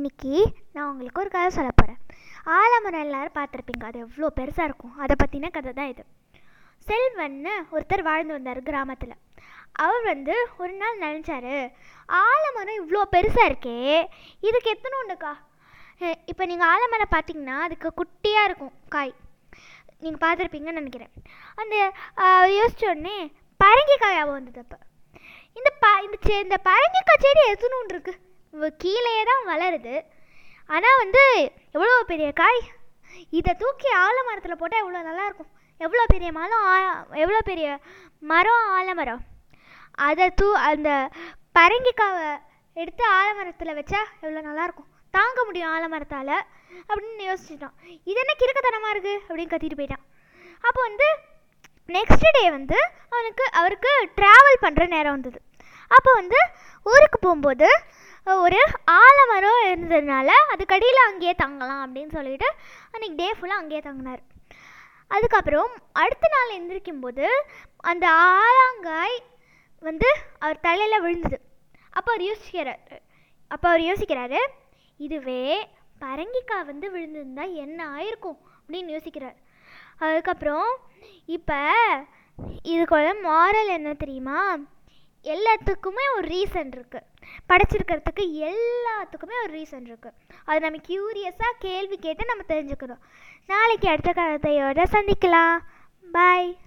இன்னைக்கு நான் உங்களுக்கு ஒரு கதை சொல்ல போகிறேன் ஆலமரம் எல்லாரும் பார்த்துருப்பீங்க. அது எவ்வளோ பெருசாக இருக்கும். அதை பற்றின கதை தான் இது. செல்வன்னு ஒருத்தர் வாழ்ந்து வந்தார் கிராமத்தில். அவர் வந்து ஒரு நாள் நினச்சாரு ஆலமரம் இவ்வளோ பெருசாக இருக்கே இதுக்கு எத்தனை உண்டுக்கா? இப்போ நீங்கள் ஆலமரம் பார்த்தீங்கன்னா அதுக்கு குட்டியாக இருக்கும் காய். நீங்கள் பார்த்துருப்பீங்கன்னு நினைக்கிறேன். அந்த யோசிச்ச உடனே பரங்கிக்காய் ஞாபகம் வந்தது அப்போ. இந்த ப இந்த செ இந்த பரங்கிக்காய் செடி எத்தனுண்டு இருக்கு? கீழே கீழேயே தான் வளருது. ஆனால் வந்து எவ்வளோ பெரிய காய்? இதை தூக்கி ஆலமரத்தில் போட்டால் எவ்வளோ நல்லாயிருக்கும்? எவ்வளோ பெரிய மரம் ஆ- எவ்வளோ பெரிய மரம் ஆலமரம்? அதை தூ அந்த பரங்கிக்காவை எடுத்து ஆலமரத்தில் வச்சா எவ்வளோ நல்லாயிருக்கும்? தாங்க முடியும் ஆலமரத்தால் அப்படின்னு யோசிச்சுட்டான். இது என்ன கிறுக்கத்தனமாக இருக்குது அப்படின்னு கத்திட்டு போயிட்டான். அப்போ வந்து நெக்ஸ்ட் டே வந்து அவனுக்கு அவருக்கு ட்ராவல் பண்ணுற நேரம் வந்தது. அப்போ வந்து ஊருக்கு போகும்போது ஒரு ஆலமரம் இருந்ததுனால அதுக்கடியில் அங்கேயே தங்கலாம் அப்படின்னு சொல்லிட்டு அன்றைக்கி டே ஃபுல்லாக அங்கேயே தங்கினார். அதுக்கப்புறம் அடுத்த நாள் எந்திரிக்கும் போது அந்த ஆலாங்காய் வந்து அவர் தலையில் விழுந்தது. அப்போ அவர் யோசிக்கிறாரு அப்போ அவர் யோசிக்கிறாரு இதுவே பரங்கிக்காய் வந்து விழுந்திருந்தா என்ன ஆயிருக்கும்? அப்படின்னு யோசிக்கிறார். அதுக்கப்புறம் இப்போ இதுக்குள்ள மாரல் என்ன தெரியுமா? எல்லாத்துக்குமே ஒரு ரீசன் இருக்குது படைச்சிருக்கிறதுக்கு எல்லாத்துக்குமே ஒரு ரீசன் இருக்குது அது நம்ம க்யூரியஸாக கேள்வி கேட்டு நம்ம தெரிஞ்சுக்கணும். நாளைக்கு அடுத்த கதையோட சந்திக்கலாம். பாய்